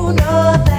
know that.